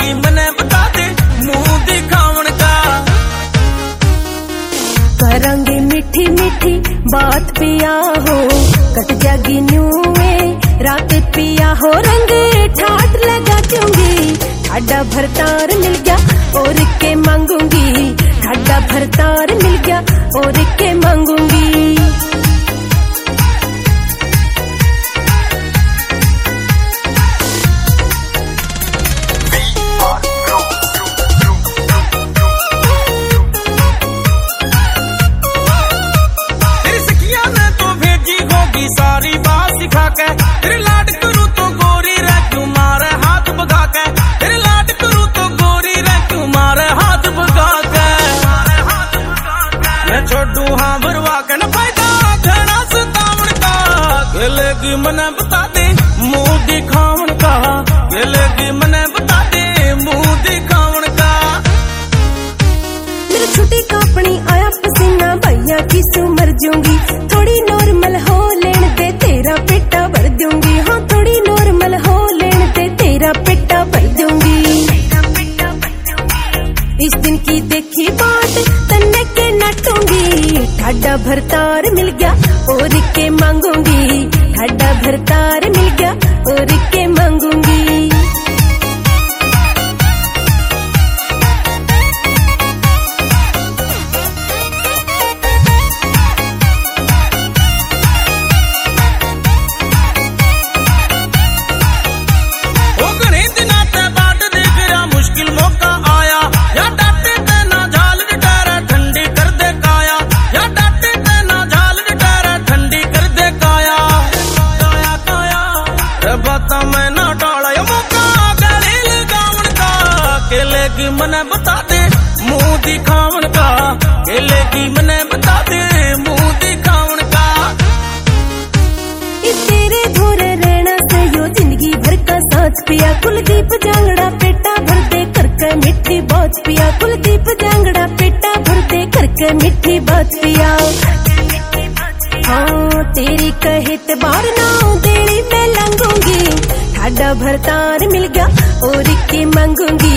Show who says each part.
Speaker 1: की मने बता बात
Speaker 2: पिया हो, कट जागी न्यूए रात पिया हो, रंग ठाट लगा चूँगी। ठाडा भरतार मिल गया और के मांगूँगी। ठाडा भरतार मिल गया और के मांगूँगी।
Speaker 1: के तो गोरी रे क्यों मारे के तो गोरी रे क्यों मारे हाथ भगा के छोड़ू हाँ के का। की मने बता दे, मुँह दिखावन का। की मने बता दे, मुँह दिखावन का।
Speaker 2: मेरी छुट्टी कापनी आया पसीना भैया की मर जाऊँगी इस दिन की देखी बात, तन्ने के नटूँगी। ठाडा भरतार मिल गया और के मांगूँगी। ठाडा भरतार मिल गया और के
Speaker 1: मने बता दे, मुँह दिखावन का। केले की मने बता दे, मुँह दिखावन का।
Speaker 2: तेरे धोरे रहना से यो ज़िंदगी भर का साथ पिया। कुलदीप जांगड़ा पेटा भर दे करके मिठी बात पिया। कुलदीप जांगड़ा पेटा भर दे करके मिठी बात पिया। हाँ तेरी कहित बार ना देनी मैं लंगूँगी। ठाडा भरतार मिल गया और के मांगूँगी।